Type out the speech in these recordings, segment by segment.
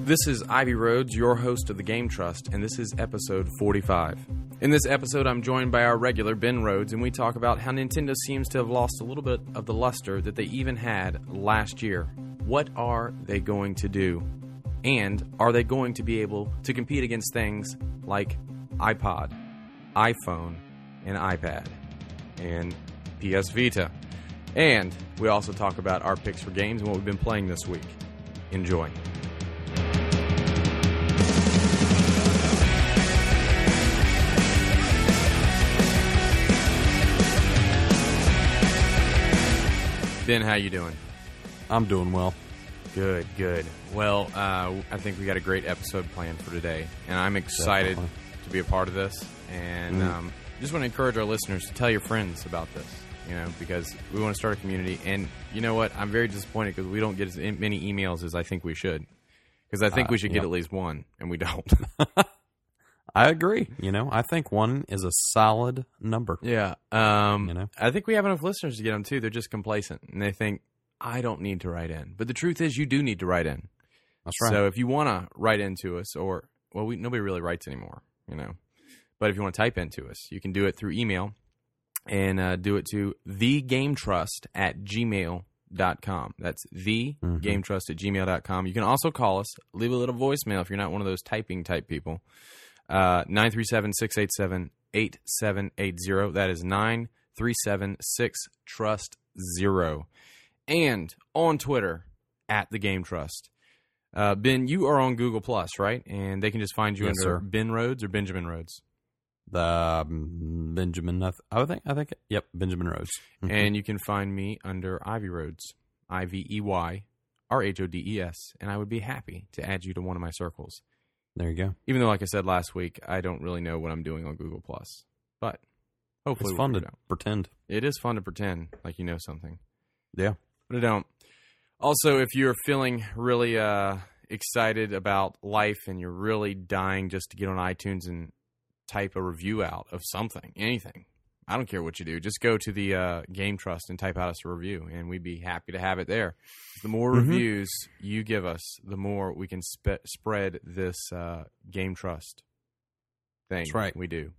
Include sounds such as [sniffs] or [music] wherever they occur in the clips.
This is Ivey Rhodes, your host of the Game Trust, and this is episode 45. In this episode, I'm joined by our regular Ben Rhodes, and we talk about how Nintendo seems to have lost a little bit of the luster that they even had last year. What are they going to do? And are they going to be able to compete against things like iPod, iPhone, and iPad, and PS Vita? And we also talk about our picks for games and what we've been playing this week. Enjoy. Ben, how you doing? I'm doing well. Good, good. Well, uh, I think we got a great episode planned for today, and I'm excited Definitely. to be a part of this. And Mm. um, just want to encourage our listeners to tell your friends about this, you know, because we want to start a community. And you know what? I'm very disappointed because we don't get as many emails as I think we should. Because I think Uh, we should get at least one, and we don't. [laughs] I agree. You know, I think one is a solid number. yeah. Um, You know? I think we have enough listeners to get them too. They're just complacent, and they think I don't need to write in. But the truth is, you do need to write in. That's right. So if you want to write into us, or well, we nobody really writes anymore, you know. But if you want to type into us, you can do it through email and uh, do it to thegametrust at gmail.com. That's thegametrust at gmail.com. You can also call us, leave a little voicemail if you're not one of those typing type people. Uh, 937 687 8780. That is 937 6 Trust Zero. And on Twitter, at the Game Trust. Uh, ben, you are on Google Plus, right? And they can just find you Yes, under sir. Ben Rhodes or Benjamin Rhodes. the um, Benjamin. I, th- I think. I think. Yep, Benjamin Rhodes. Mhm. And you can find me under Ivey Rhodes, I V E Y R H O D E S. And I would be happy to add you to one of my circles. There you go. Even though, like I said last week, I don't really know what I'm doing on Google Plus. But hopefully, It's we'll fun to it pretend. It is fun to pretend like you know something. Yeah. but I don't. Also, if you're feeling really uh, excited about life and you're really dying just to get on iTunes and type a review out of something, anything, I don't care what you do. Just go to the uh, Game Trust and type out us a review, and we'd be happy to have it there. The more Mhm. reviews you give us, the more we can spe- spread this uh, Game Trust thing. That's right. We do.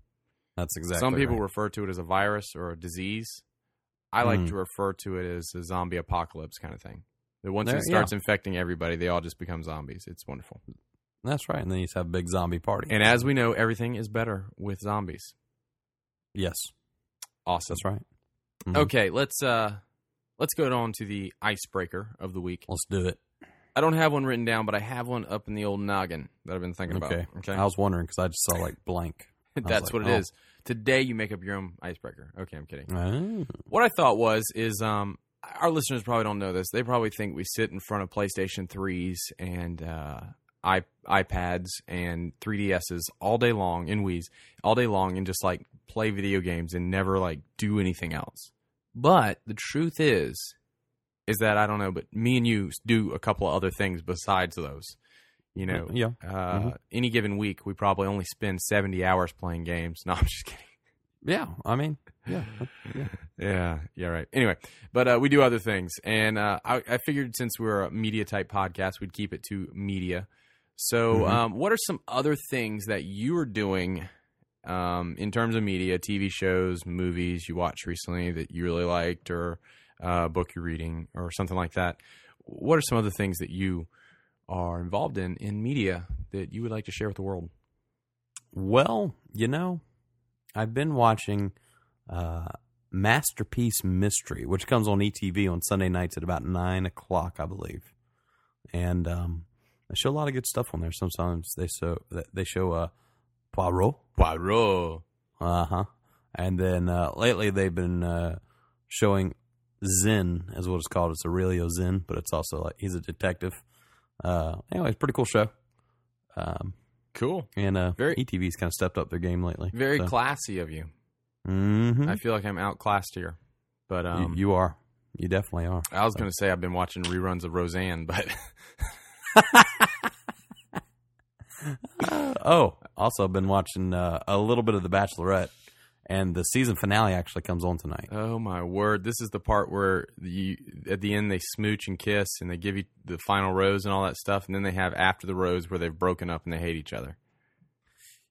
That's exactly. Some people right. refer to it as a virus or a disease. I like Mm. to refer to it as a zombie apocalypse kind of thing. That once There- it starts infecting everybody, they all just become zombies. It's wonderful. That's right. And then you just have a big zombie party. And as we know, everything is better with zombies. yes, Awesome. that's right. Mhm. Okay, let's uh let's go on to the icebreaker of the week. Let's do it. I don't have one written down, but I have one up in the old noggin that I've been thinking Okay. about. Okay. I was wondering because I just saw like blank. [laughs] That's like, what it oh. is. Today you make up your own icebreaker. Okay, I'm kidding. Oh. What I thought was is um our listeners probably don't know this. They probably think we sit in front of PlayStation 3s and uh iPads and 3DSs all day long in Wii's all day long and just like play video games and never like do anything else. But the truth is is that I don't know, but me and you do a couple of other things besides those. You know, Yeah. uh, Mhm. any given week we probably only spend 70 hours playing games. [laughs] No, I'm just kidding. Yeah. I mean, yeah. yeah. [laughs] Yeah, yeah, right. Anyway, but uh, we do other things, and uh, I, I figured since we're a media type podcast, we'd keep it to media. So, Mhm. um, what are some other things that you are doing um, in terms of media, TV shows, movies you watched recently that you really liked, or uh, book you're reading, or something like that? What are some other things that you are involved in in media that you would like to share with the world? Well, you know, I've been watching uh, Masterpiece Mystery, which comes on ETV on Sunday nights at about nine o'clock, I believe, and um, they show a lot of good stuff on there. Sometimes they show they show uh, Poirot, Poirot. uh huh, and then uh, lately they've been uh, showing Zen, as what it's called. It's Aurelio Zen, but it's also like he's a detective. Uh, anyway, it's a pretty cool show. Um, Cool. and uh, Very- ETV's kind of stepped up their game lately. Very so. classy of you. Mhm. I feel like I'm outclassed here. But um, you, are. You definitely are. I was going to say I've been watching reruns of Roseanne, but [laughs] Uh, [laughs] oh, also I've been watching uh, a little bit of The Bachelorette, and the season finale actually comes on tonight. Oh my word! This is the part where you at the end they smooch and kiss, and they give you the final rose and all that stuff, and then they have after the rose where they've broken up and they hate each other.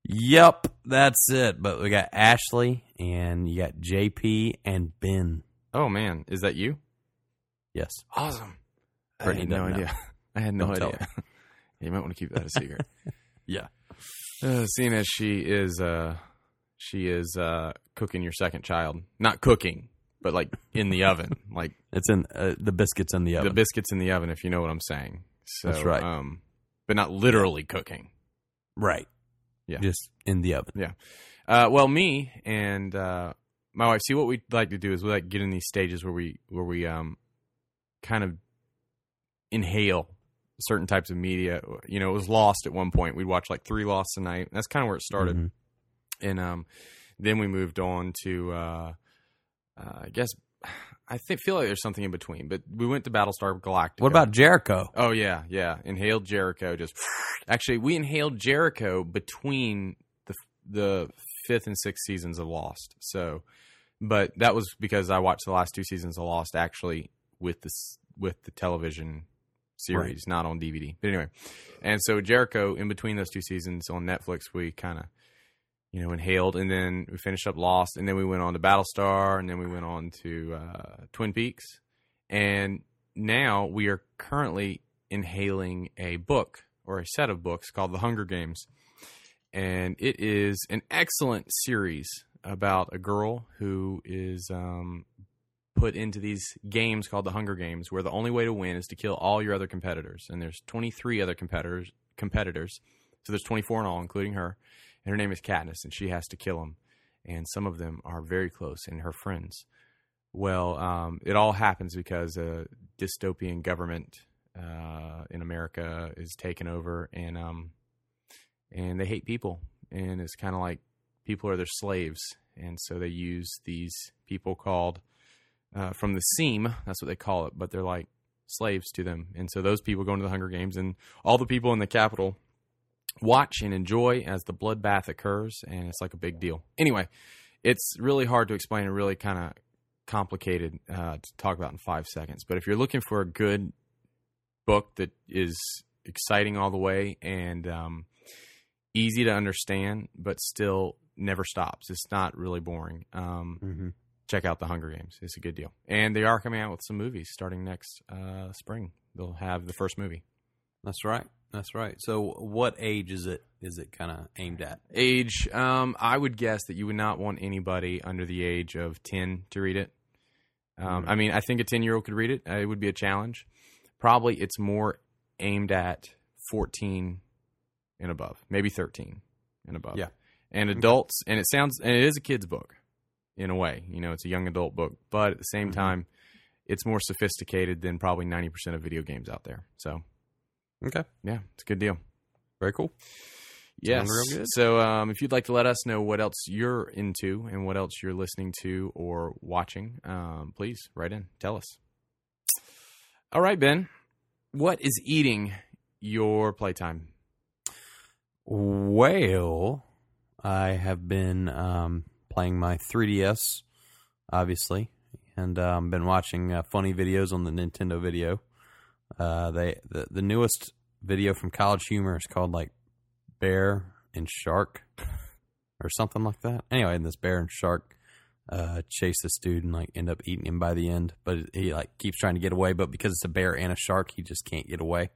Yep, that's it. But we got Ashley and you got JP and Ben. Oh man, is that you? Yes. Awesome. I had no idea. I had no Don't idea. [laughs] [laughs] you might want to keep that a secret. [laughs] Yeah. uh, seeing as she is, uh, she is uh, cooking your second child. Not cooking, but like in the oven, like It's in uh, the biscuits in the oven. the biscuits in the oven. If you know what I'm saying. So, That's right. Um, but not literally cooking. right. Yeah. Just in the oven. Yeah. Uh, well, me and uh, my wife. See, what we like to do is we like get in these stages where we where we um kind of inhale certain types of media. You know, it was Lost at one point. We'd watch like three Lost a night. That's kind of where it started. Mhm. And um, then we moved on to uh, uh, I guess [sighs] I think feel like there's something in between. But we went to Battlestar Galactica. What about Jericho? Oh yeah, yeah. Inhaled Jericho. Just [sniffs] actually, we inhaled Jericho between the the fifth and sixth seasons of Lost. So, but that was because I watched the last two seasons of Lost actually with this with the television series, not on DVD. But anyway, and so Jericho in between those two seasons on Netflix, we kind of you know inhaled, and then we finished up Lost, and then we went on to Battlestar, and then we went on to uh, Twin Peaks, and now we are currently inhaling a book or a set of books called The Hunger Games. And it is an excellent series about a girl who is um, put into these games called the Hunger Games, where the only way to win is to kill all your other competitors. And there's 23 other competitors. Competitors, so there's 24 in all, including her. And her name is Katniss, and she has to kill them. And some of them are very close and her friends. Well, um, it all happens because a dystopian government uh, in America is taken over, and um, and they hate people, and it's kind of like people are their slaves, and so they use these people called uh, from the seam. That's what they call it, but they're like slaves to them, and so those people go into the Hunger Games, and all the people in the capital watch and enjoy as the bloodbath occurs, and it's like a big deal. Anyway, it's really hard to explain and really kind of complicated uh, to talk about in five seconds. But if you're looking for a good book that is exciting all the way and um, easy to understand, but still never stops, it's not really boring. Um, Mm-hmm. Check out the Hunger Games; it's a good deal. And they are coming out with some movies starting next uh, spring. They'll have the first movie. That's right. That's right. So, what age is it? Is it kind of aimed at? Age, um, I would guess that you would not want anybody under the age of 10 to read it. Um, Mhm. I mean, I think a 10 year old could read it. Uh, it would be a challenge. Probably it's more aimed at 14 and above, maybe 13 and above. Yeah. And adults, and it sounds, and it is a kid's book in a way. You know, it's a young adult book, but at the same Mhm. time, it's more sophisticated than probably 90% of video games out there. So, Okay. yeah, it's a good deal. Very cool. Yes. real good. So, um, if you'd like to let us know what else you're into and what else you're listening to or watching, um, please write in. Tell us. All right, Ben. What is eating your playtime? Well, I have been um, playing my 3DS, obviously, and um, I've been watching uh, funny videos on the Nintendo video. Uh, they the, the newest video from College Humor is called like Bear and Shark [laughs] or something like that. Anyway, and this bear and shark uh, chase this dude and like end up eating him by the end, but he like keeps trying to get away, but because it's a bear and a shark, he just can't get away.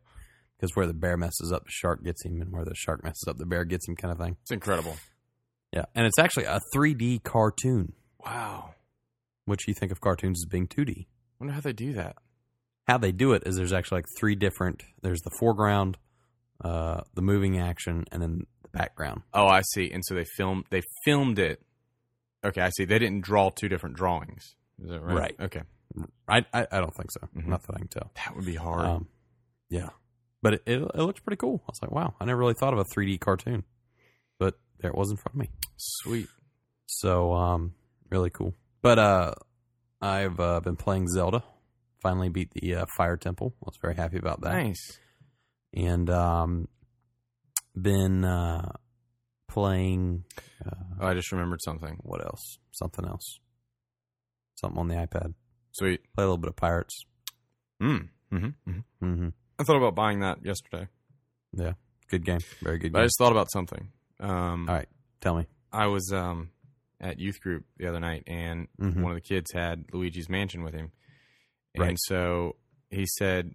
Because where the bear messes up, the shark gets him, and where the shark messes up, the bear gets him, kind of thing. It's incredible. Yeah, and it's actually a 3D cartoon. Wow. Which you think of cartoons as being 2D. wonder how they do that. How they do it is there's actually like three different. There's the foreground, uh, the moving action, and then the background. Oh, I see. And so they filmed they filmed it. Okay, I see. They didn't draw two different drawings. Is that right? Right. Okay. I I, I don't think so. Mhm. Not that I can tell. That would be hard. Um, yeah, but it, it it looks pretty cool. I was like, wow, I never really thought of a 3D cartoon, there it was in front of me. Sweet. So um, really cool. But uh, I've uh, been playing Zelda. Finally beat the uh, Fire Temple. I was very happy about that. Nice. And um, been uh, playing. Oh, I just remembered something. What else? Something else. Something on the iPad. Sweet. Play a little bit of Pirates. Mm. Mm-hmm. mm-hmm. Mm-hmm. I thought about buying that yesterday, Yeah, good game. Very good but I just thought about something. Um, All right, tell me. I was um, at youth group the other night, and Mhm. one of the kids had Luigi's Mansion with him, and Right. so he said,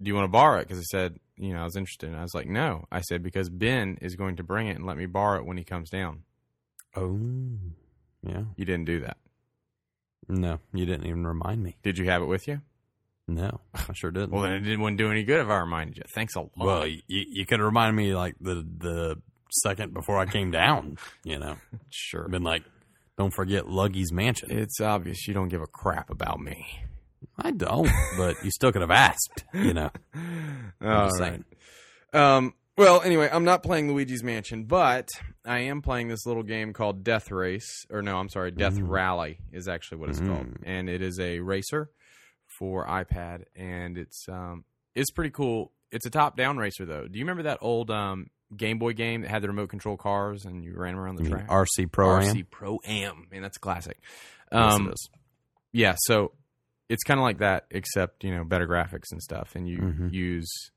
"Do you want to borrow it?" Because I said, you know, I was interested. And I was like, "No." I said because Ben is going to bring it and let me borrow it when he comes down. Oh, yeah. You didn't do that. No, you didn't even remind me. Did you have it with you? No, I sure didn't. Well, then it didn't wouldn't do any good if I reminded you. Thanks a lot. Well, you, you could have reminded me like the the second before I came down. You know, [laughs] sure. been like, don't forget Luggy's mansion. It's obvious you don't give a crap about me. I don't, but you still could have asked. You know, [laughs] All just saying. Um, well, anyway, I'm not playing Luigi's Mansion, but I am playing this little game called Death Race, or no, I'm sorry, Death Mm. Rally is actually what it's called, Mm. and it is a racer for iPad, and it's um, it's pretty cool. It's a top-down racer, though. Do you remember that old um, Game Boy game that had the remote control cars and you ran around the You track? RC Pro Am. RC Pro Am, man, that's a classic. Yes, Um, is. yeah, so it's kind of like that, except you know better graphics and stuff, and you Mhm. use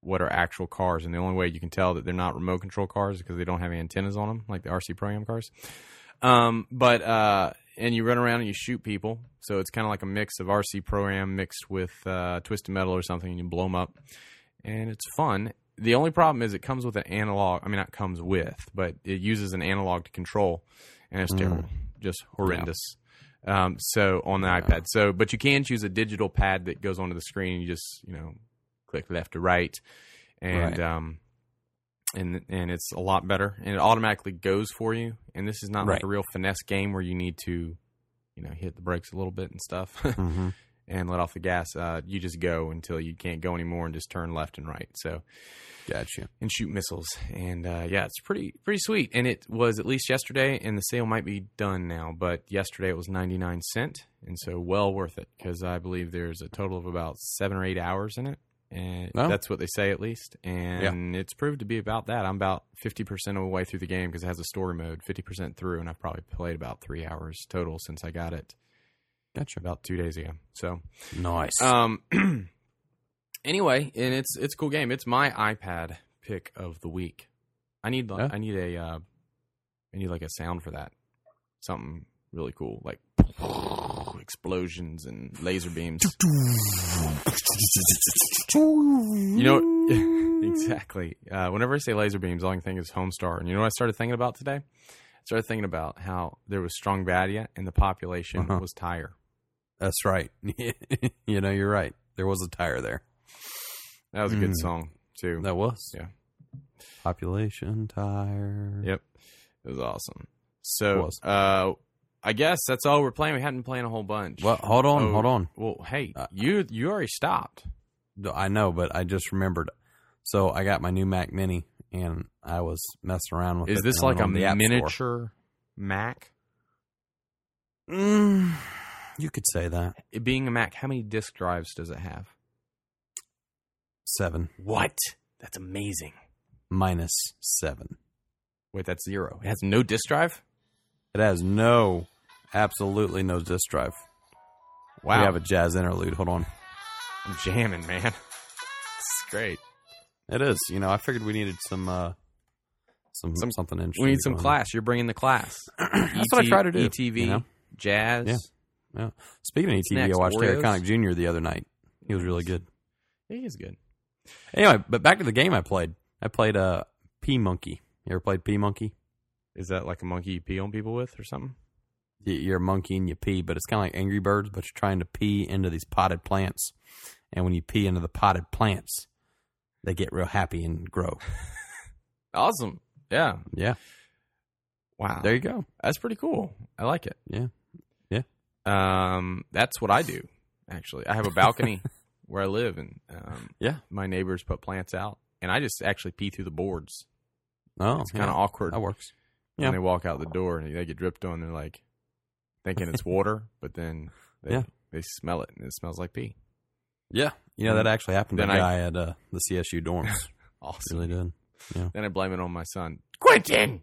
what are actual cars, and the only way you can tell that they're not remote control cars is because they don't have antennas on them, like the RC Pro Am cars. Um, but uh, and you run around and you shoot people, so it's kind of like a mix of RC Pro Am mixed with uh, Twisted Metal or something, and you blow them up, and it's fun. The only problem is it comes with an analog. I mean, not comes with, but it uses an analog to control, and it's Mm. terrible, just horrendous. Um, so on the iPad, so but you can choose a digital pad that goes onto the screen. You just you know click left to right, and Right. um, and and it's a lot better, and it automatically goes for you. And this is not like a real finesse game where you need to, you know, hit the brakes a little bit and stuff, [laughs] hmm and let off the gas. Uh, you just go until you can't go anymore, and just turn left and right. So Gotcha. and shoot missiles. And uh, yeah, it's pretty pretty sweet. And it was at least yesterday, and the sale might be done now. But yesterday it was ninety nine cent, and so well worth it because I believe there's a total of about seven or eight hours in it. And Oh. that's what they say at least, and it's proved to be about that. I'm about fifty percent of the way through the game because it has a story mode, fifty percent through, and I've probably played about three hours total since I got it Gotcha. about two days ago. So Nice. um. [clears throat] anyway, and it's it's a cool game. It's my iPad pick of the week. I need Yeah. I need a uh, I need like a sound for that. Something really cool, like [laughs] explosions and laser beams. You know [laughs] exactly. Uh, whenever I say laser beams, all I can think is Homestar. And you know what I started thinking about today? I started thinking about how there was Strong Badia and the population Uh-huh. was tire. That's right. [laughs] you know, you're right. There was a tire there. That was a good Mm. song too. That was. Yeah. Population tire. Yep. It was awesome. So, Was. uh, I guess that's all we're playing. We hadn't been playing a whole bunch. Well, hold on, Oh. hold on. Well, hey, Uh, you you already stopped. I know, but I just remembered. So I got my new Mac Mini, and I was messing around with it. Is this and I like went a on the App Store. miniature Mac? Mm, you could say that. It being a Mac, how many disk drives does it have? Seven What? That's amazing. minus seven. Wait, that's zero. It has no disk drive. It has no, absolutely no disk drive. Wow, We have a jazz interlude. Hold on. I'm jamming, man. [laughs] This is great. It is. You know, I figured we needed some, uh, some, Some- something interesting. We need some going on. class. You're bringing the class. [clears throat] That's what I try to do. ETV, you know? jazz. Yeah. Speaking of ETV, Snacks, I watched Oreos. Harry Connick Jr. the other night. He was really good. Yeah, he is good. Anyway, but back to the game I played. I played uh, P Monkey. You ever played P Monkey? Is that like a monkey you pee on people with or something? You're a monkey and you pee, but it's kind of like Angry Birds, but you're trying to pee into these potted plants. And when you pee into the potted plants, they get real happy and grow. [laughs] Awesome. Yeah. Yeah, Wow. there you go. That's pretty cool. I like it. Yeah. Yeah. Um, that's what I do. Actually, I have a balcony [laughs] where I live, and um, Yeah. my neighbors put plants out, and I just actually pee through the boards. Oh, It's kind of yeah, awkward that works. when yeah. they walk out the door and they get dripped on. They're like thinking it's water, but then they, Yeah. they smell it, and it smells like pee. Yeah, you know that actually happened to Then a I- guy at uh, the CSU dorms. [laughs] Awesome. really did. Then I blame it on my son, Quentin.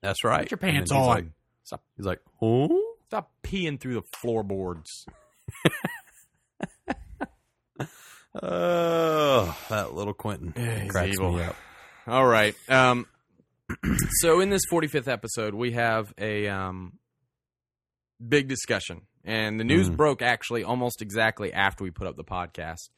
That's right. Put your pants And he's on. Like, Stop, he's like, oh. Stop peeing through the floorboards. Oh, that little Quentin Yeah, he's cracks evil. me up. All right. Um, [clears throat] so in this 45th episode, we have a um, big discussion, and the news Mm. broke actually almost exactly after we put up the podcast.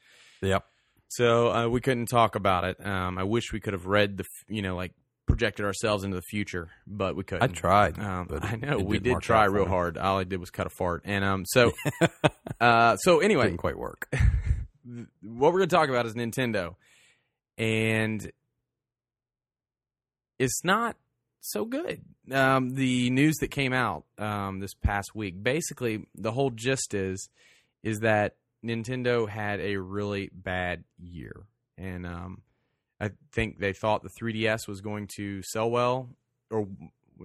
Yep. So uh, we couldn't talk about it. Um, I wish we could have read the, you know, like projected ourselves into the future, but we couldn't. I tried. Um, but I know we did try real hard. All I did was cut a fart, and um, so, [laughs] uh, so anyway, Didn't quite work. [laughs] what we're going to talk about is Nintendo, and it's not so good. Um, the news that came out um, this past week, basically, the whole gist is is that Nintendo had a really bad year, and um, I think they thought the 3DS was going to sell well, or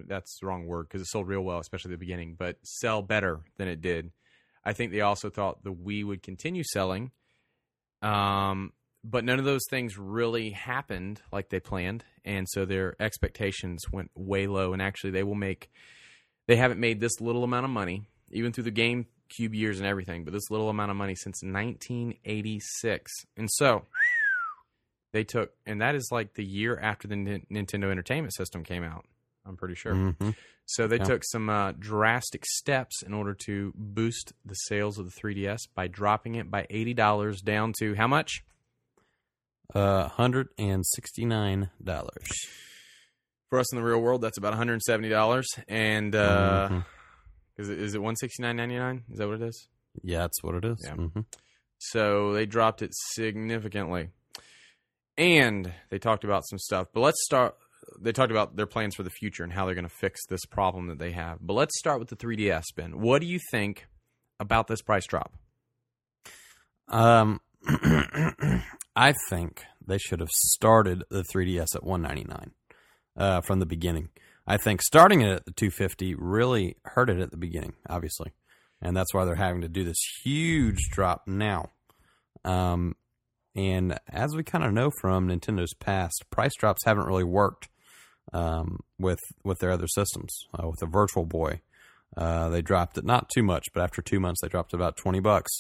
that's the wrong word because it sold real well, especially at the beginning, but sell better than it did. I think they also thought the Wii would continue selling, um, but none of those things really happened like they planned, and so their expectations went way low. And actually, they will make they haven't made this little amount of money even through the GameCube years and everything, but this little amount of money since 1986. And so they took, and that is like the year after the Nin- Nintendo Entertainment System came out. I'm pretty sure. Mhm. So they Yeah. took some uh, drastic steps in order to boost the sales of the 3DS by dropping it by eighty dollars down to how much? Uh, hundred and sixty nine dollars. For us in the real world, that's about one hundred and seventy dollars. And uh, Mhm. is it is it one sixty nine ninety nine? Is that what it is? Yeah, that's what it is. Yeah. Mhm. So they dropped it significantly. And they talked about some stuff. But let's start they talked about their plans for the future and how they're going to fix this problem that they have. But let's start with the 3DS Ben. What do you think about this price drop? Um, [clears throat] I think they should have started the 3DS at 199 uh, from the beginning. I think starting it at the 250 really hurt it at the beginning, obviously, and that's why they're having to do this huge drop now. Um, and as we kind of know from Nintendo's past, price drops haven't really worked um, with with their other systems. Uh, with the Virtual Boy, uh, they dropped it not too much, but after two months, they dropped about 20 bucks.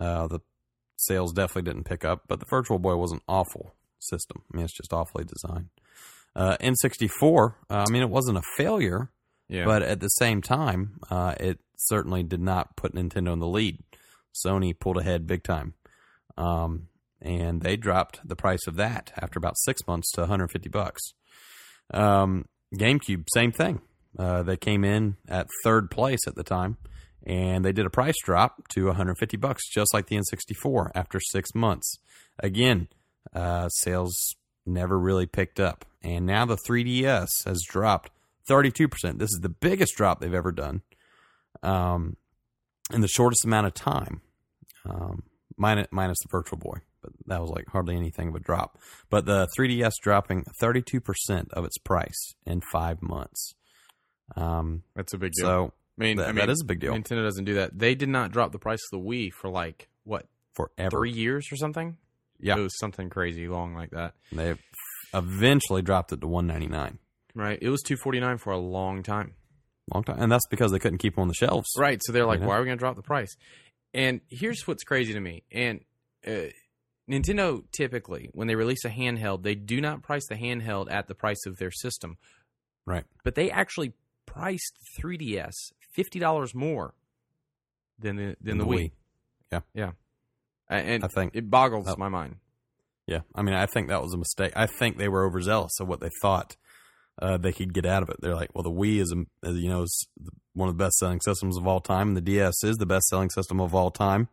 Uh, the sales definitely didn't pick up, but the Virtual Boy was an awful system. I mean, it's just awfully designed. Uh, N64, uh, I mean, it wasn't a failure, Yeah. but at the same time, uh, it certainly did not put Nintendo in the lead. Sony pulled ahead big time. Um, and they dropped the price of that after about six months to 150 bucks. Um, GameCube, same thing. Uh, they came in at third place at the time, and they did a price drop to 150 bucks, just like the N64 after six months. Again, uh, sales never really picked up, and now the 3DS has dropped 32 percent. This is the biggest drop they've ever done, um, in the shortest amount of time, um, minus minus the Virtual Boy, but that was like hardly anything of a drop. But the 3DS dropping 32 percent of its price in five months. Um, That's a big deal. so I mean, that- I mean, that is a big deal Nintendo doesn't do that. They did not drop the price of the Wii for like what forever. three years or something. Yeah. it was something crazy long like that. They eventually dropped it to 199. Right, it was two forty nine for a long time. Long time, and that's because they couldn't keep them on the shelves. Right, so they're like, You know? why are we going to drop the price? And here's what's crazy to me. And uh, Nintendo typically, when they release a handheld, they do not price the handheld at the price of their system, Right. but they actually priced 3DS fifty dollars more than the than the, Wii. A- and I think it boggles that- my mind. Yeah, I mean, I think that was a mistake. I think they were overzealous of what they thought uh, they could get out of it. They're like, well, the Wii is, is you know, is one of the best selling systems of all time. And the DS is the best selling system of all time.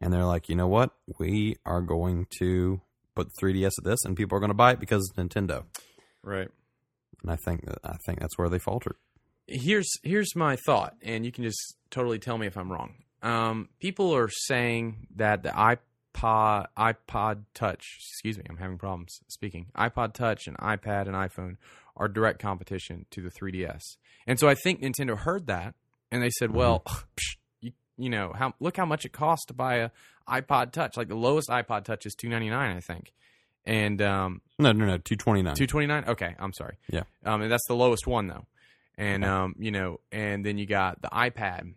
And they're like, you know what? We are going to put 3DS at this, and people are going to buy it because it's Nintendo. Right. And I think that, I think that's where they faltered. here's here's my thought, and you can just totally tell me if I'm wrong. Um, people are saying that the iPod iPod Touch, excuse me, I'm having problems speaking. iPod Touch and iPad and iPhone are direct competition to the 3DS, and so I think Nintendo heard that and they said, "Well, [laughs] psh, you, know how look how much it costs to buy a iPod Touch. Like the lowest iPod Touch is 299, I think." And um, No, no, no, two twenty nine. Two twenty nine. Okay, I'm sorry. Yeah. um, and that's the lowest one though. and Okay. um, you know, and then you got the iPad,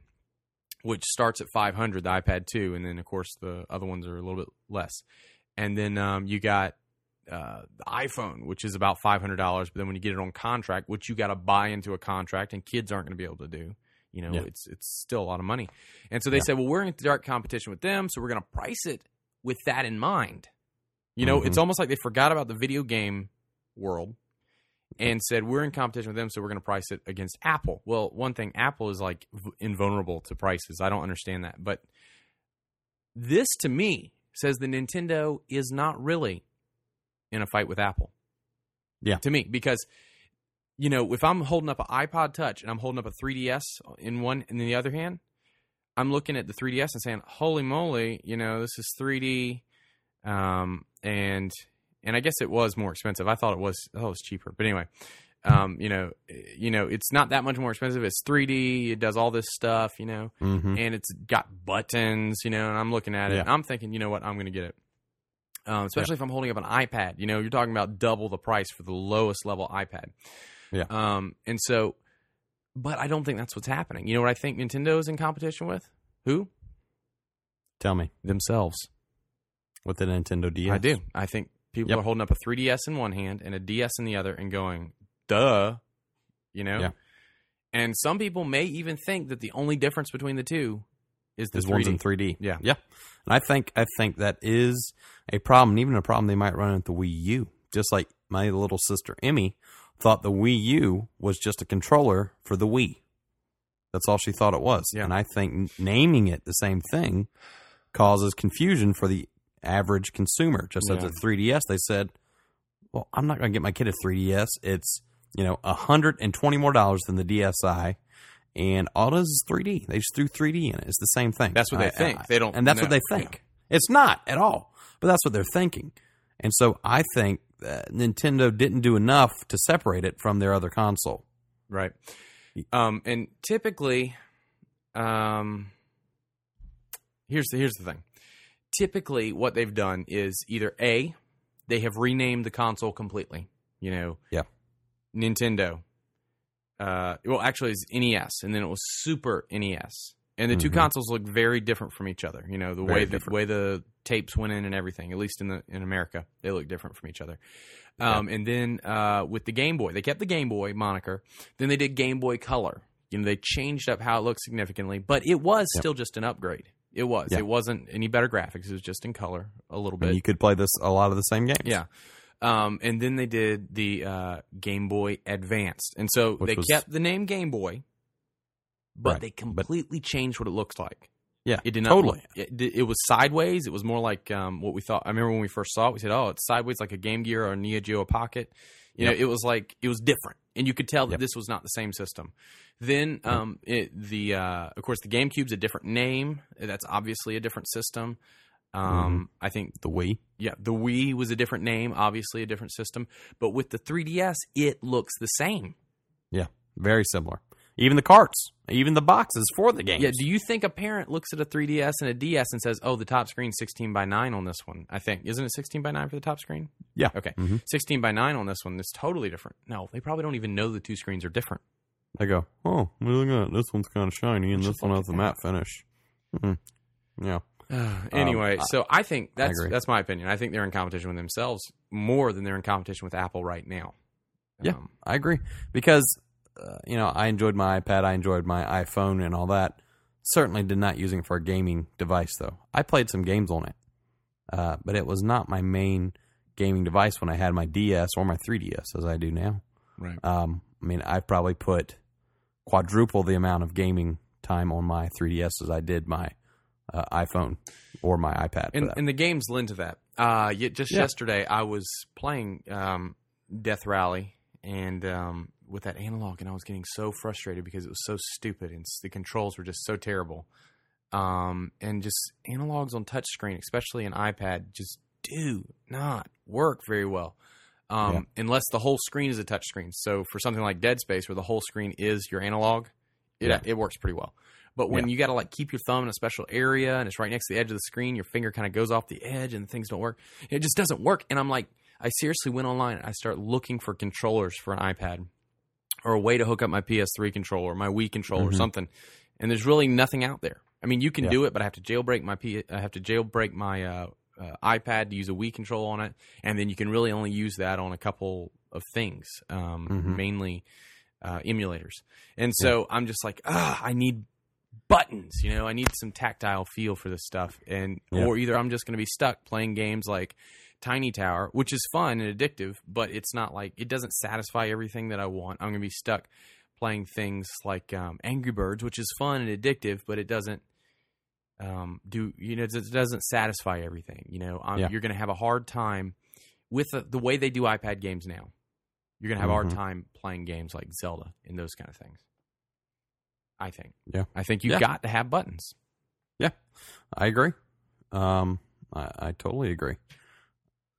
which starts at 500, the iPad 2, and then of course the other ones are a little bit less. And then um, you got uh, the iPhone, which is about $500, but then when you get it on contract, which you got to buy into a contract, and kids aren't going to be able to do. You know, Yeah. it's it's still a lot of money. And so they Yeah. said, well, we're in direct competition with them, so we're going to price it with that in mind. You know, Mhm. it's almost like they forgot about the video game world and said we're in competition with them, so we're going to price it against Apple. Well, one thing, Apple is like v- invulnerable to prices. I don't understand that, but this to me says the Nintendo is not really in a fight with Apple. Yeah. to me because you know if I'm holding up an iPod Touch and I'm holding up a 3DS in one and in the other hand, I'm looking at the 3DS and saying, "Holy moly!" You know, this is 3D, um, and and I guess it was more expensive. I thought it was oh, it was cheaper, but anyway, um, you know, you know, it's not that much more expensive. It's 3D. It does all this stuff, you know, Mm-hmm. and it's got buttons, you know. And I'm looking at it, Yeah. and I'm thinking, you know what, I'm going to get it. Um, especially if I'm holding up an iPad, you know, you're talking about double the price for the lowest level iPad. Yeah. Um, and so, but I don't think that's what's happening. You know what I think Nintendo is in competition with? Who? Tell me Themselves. with the Nintendo DS. I do. I think people Yep. are holding up a 3DS in one hand and a DS in the other and going, duh, you know? Yeah. And some people may even think that the only difference between the two is this one's in 3D. Yeah. yeah. And I think I think that is a problem, even a problem they might run into the Wii U. Just like my little sister Emmy thought the Wii U was just a controller for the Wii. That's all she thought it was. Yeah. And I think naming it the same thing causes confusion for the average consumer. Just as Yeah. a 3DS, they said, "Well, I'm not going to get my kid a 3DS. It's you know a hundred and twenty more dollars than the DSi." And all it is is 3D. They just threw 3D in it. It's the same thing. That's what they think. I- They don't and that's what they think. It's not at all, but that's what they're thinking. And so I think Nintendo didn't do enough to separate it from their other console. Right. Um, and typically, um, here's the, here's the thing. Typically, what they've done is either a they have renamed the console completely. You know, Yeah. Nintendo. Uh, well, actually, it's NES, and then it was Super NES, and the two Mhm. consoles look very different from each other. You know, the Very way the way the tapes went in and everything. At least in the in America, they look different from each other. Yeah. Um, and then uh, with the Game Boy, they kept the Game Boy moniker. Then they did Game Boy Color. You know, they changed up how it looked significantly, but it was Yep. still just an upgrade. It was. Yeah. It wasn't any better graphics. It was just in color a little bit. And you could play this a lot of the same games. Yeah. Um, and then they did the uh, Game Boy Advanced, and so Which they was- kept the name Game Boy, but Right. they But- completely changed what it looks like. Yeah, It did not totally. It, it was sideways. It was more like um, what we thought. I remember when we first saw it, we said, "Oh, it's sideways like a Game Gear or a Neo Geo Pocket." You Yep. know, it was like it was different, and you could tell that Yep. this was not the same system. Then, um, it, the uh, of course the GameCube's a different name. That's obviously a different system. Um, I think The Wii. yeah, the Wii was a different name, obviously a different system, but with the 3DS, it looks the same. Yeah, very similar. Even the carts, even the boxes for the games. Yeah, do you think a parent looks at a 3DS and a DS and says, "Oh, the top screen's 16 by 9 on this one"? I think isn't it 16 by 9 for the top screen? Yeah. Okay, Mhm. 16 by 9 on this one. It's totally different. No, they probably don't even know the two screens are different. They go, oh, look at that. This one's kind of shiny, and Just this one has a matte finish. Mhm. Yeah. [sighs] anyway, I- so I think that's agree. that's my opinion. I think they're in competition with themselves more than they're in competition with Apple right now. Yeah. Um, I agree because uh, you know I enjoyed my iPad, I enjoyed my iPhone, and all that. Certainly did not using it for a gaming device though. I played some games on it, uh, but it was not my main gaming device when I had my DS or my 3DS as I do now. right. Um, I mean, I've probably put quadruple the amount of gaming time on my 3DS as I did my uh, iPhone or my iPad. and, and the games lend to that. Uh, just Yeah. yesterday, I was playing um, Death Rally and um, with that analog, and I was getting so frustrated because it was so stupid and the controls were just so terrible. Um, and just analogs on touchscreen, especially an iPad, just do not work very well. Um, Yeah. Unless the whole screen is a touchscreen. So for something like Dead Space, where the whole screen is your analog, it, Yeah. it works pretty well. But when you got to like keep your thumb in a special area and it's right next to the edge of the screen, your finger kind of goes off the edge and things don't work. It just doesn't work. And I'm like, I seriously went online and I start looking for controllers for an iPad or a way to hook up my PS3 controller, or my Wii controller, or Mhm. something. And there's really nothing out there. I mean, you can Yeah. do it, but I have to jailbreak my P- I have to jailbreak my uh, uh, iPad to use a Wii control on it, and then you can really only use that on a couple of things, um, Mhm. mainly uh, emulators. And so I'm just like, ah, I need buttons. You know, I need some tactile feel for this stuff, and Yeah. or either I'm just going to be stuck playing games like Tiny Tower, which is fun and addictive, but it's not like it doesn't satisfy everything that I want. I'm going to be stuck playing things like um, Angry Birds, which is fun and addictive, but it doesn't um, do you know it doesn't satisfy everything. You know, um, Yeah. you're going to have a hard time with the, the way they do iPad games now. You're going to have a hard Mhm. time playing games like Zelda and those kind of things. I think. Yeah. I think you've Yeah. got to have buttons. Yeah, I agree. Um, I, I totally agree.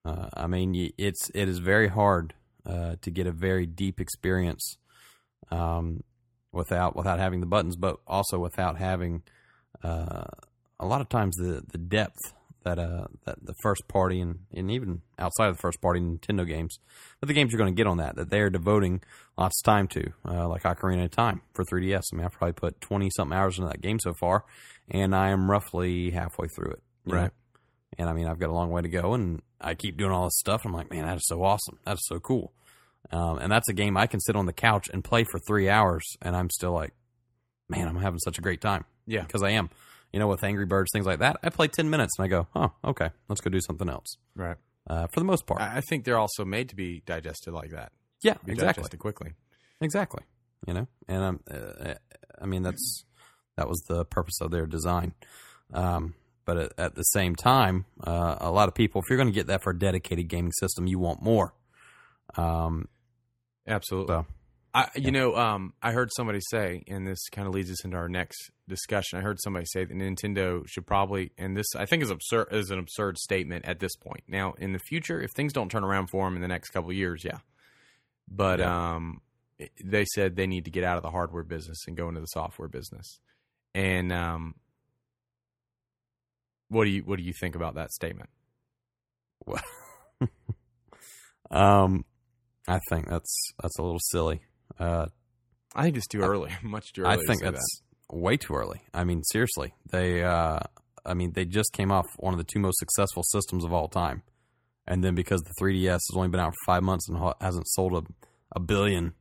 Uh, I mean, it's it is very hard uh, to get a very deep experience um, without without having the buttons, but also without having uh, a lot of times the the depth that uh that the first party and, and even outside of the first party Nintendo games, but the games you're going to get on that that they are devoting lots of time to, uh, like Ocarina of Time for 3DS. I mean, I've probably put 20 something hours into that game so far, and I am roughly halfway through it. you know? And I mean, I've got a long way to go, and I keep doing all this stuff. I'm like, man, that is so awesome. That is so cool. Um, and that's a game I can sit on the couch and play for three hours, and I'm still like, man, I'm having such a great time Yeah. because I am. You know, with Angry Birds, things like that, I play 10 minutes and I go, oh, okay, let's go do something else. Right. Uh, for the most part. I I think they're also made to be digested like that. yeah, Be exactly. Digested quickly. Exactly. You know, and um, uh, I mean that's that was the purpose of their design. Um, but at, at the same time, uh, a lot of people, if you're going to get that for a dedicated gaming system, you want more. Um, Absolutely. so I, you know, um, I heard somebody say, and this kind of leads us into our next discussion. I heard somebody say that Nintendo should probably, and this I think is absurd, is an absurd statement at this point. Now, in the future, if things don't turn around for them in the next couple of years, yeah. But Yeah. um, they said they need to get out of the hardware business and go into the software business. And um, what do you what do you think about that statement? [laughs] um, I think that's that's a little silly. Uh, I think it's too early, [laughs] much too early. I think that's way too early. I mean, seriously, they. Uh, I mean, they just came off one of the two most successful systems of all time, and then because the 3DS has only been out for five months and hasn't sold a, a billion,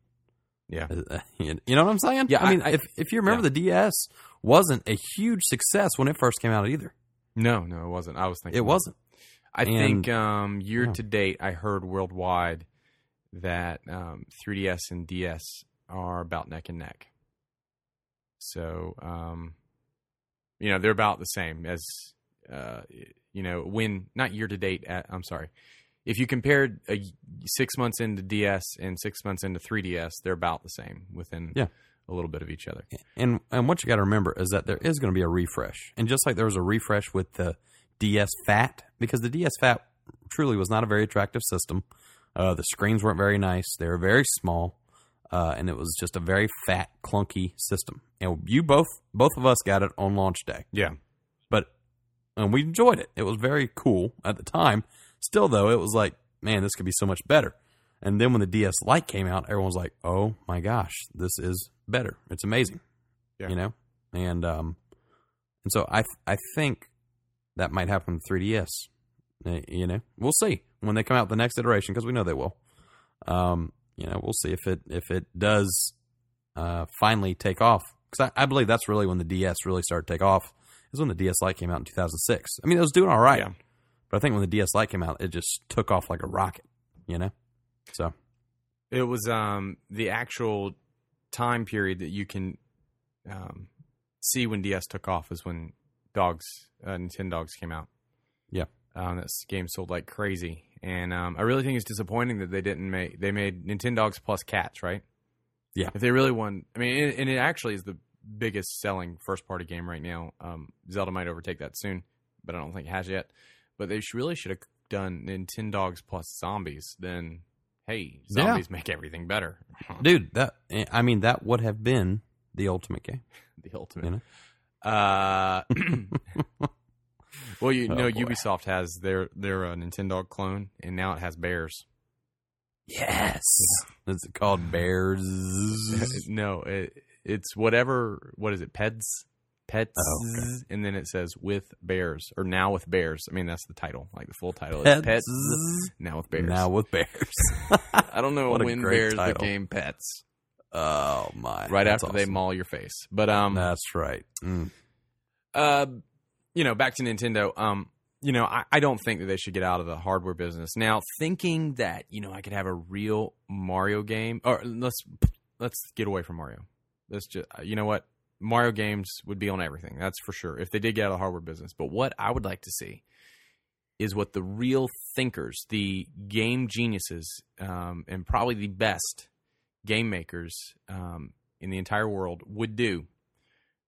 Yeah. uh, [laughs] you know what I'm saying? Yeah, I mean, I- I- if if you remember, the DS wasn't a huge success when it first came out either. No, no, it wasn't. I was thinking It wasn't. I And- think um, year yeah. to date, I heard worldwide that um, 3DS and DS are about neck and neck. So, um, you know, they're about the same as, uh, you know, when not year to date. At, I'm sorry, if you compared a, six months into DS and six months into 3DS, they're about the same within Yeah. A little bit of each other. And and what you got to remember is that there is going to be a refresh, and just like there was a refresh with the DS Fat, because the DS Fat truly was not a very attractive system. Uh, the screens weren't very nice; they were very small, uh, and it was just a very fat, clunky system. And you both, both of us, got it on launch day, Yeah, but and we enjoyed it. It was very cool at the time. Still, though, it was like, man, this could be so much better. And then when the DS Lite came out, everyone was like, "Oh my gosh, this is better! It's amazing!" Yeah. You know, and um, and so I I think that might happen with 3DS. Uh, You know, we'll see when they come out the next iteration because we know they will. Um, you know, we'll see if it if it does uh, finally take off because I, I believe that's really when the DS really started to take off. Is when the DS Lite came out in 2006. I mean, it was doing all right, Yeah. but I think when the DS Lite came out, it just took off like a rocket. You know, so It was um, the actual time period that you can um, see when DS took off is when dogs, uh, Dogs, came out. Yeah. Um, this game sold like crazy, and um, I really think it's disappointing that they didn't make. They made Nintendogs plus cats, right? Yeah. If they really won, I mean, and, and it actually is the biggest selling first party game right now. Um, Zelda might overtake that soon, but I don't think it has yet. But they really should have done Nintendogs plus zombies. Then, hey, Yeah. zombies make everything better. [laughs] dude, that I mean, that would have been the ultimate game. [laughs] the ultimate. You know? Uh, [clears throat] [laughs] well, you Oh, know, boy. Ubisoft has their their uh, Nintendo clone, and now it has bears. Yes. Is it called Bears? no, it, it's whatever. What is it? Peds, pets, Oh, okay. and then it says with bears or now with bears. I mean, that's the title. Like the full title is Pets. pets. Now with bears. Now with Bears. [laughs] I don't know [laughs] when bears title. became pets. oh my! Right after they maul your face. But um, That's right. Mm. uh, you know, back to Nintendo. Um, you know, I, I don't think that they should get out of the hardware business now. Thinking that you know I could have a real Mario game, or let's let's get away from Mario. Let's just you know what Mario games would be on everything. That's for sure. If they did get out of the hardware business, but what I would like to see is what the real thinkers, the game geniuses, um, and probably the best game makers um, in the entire world would do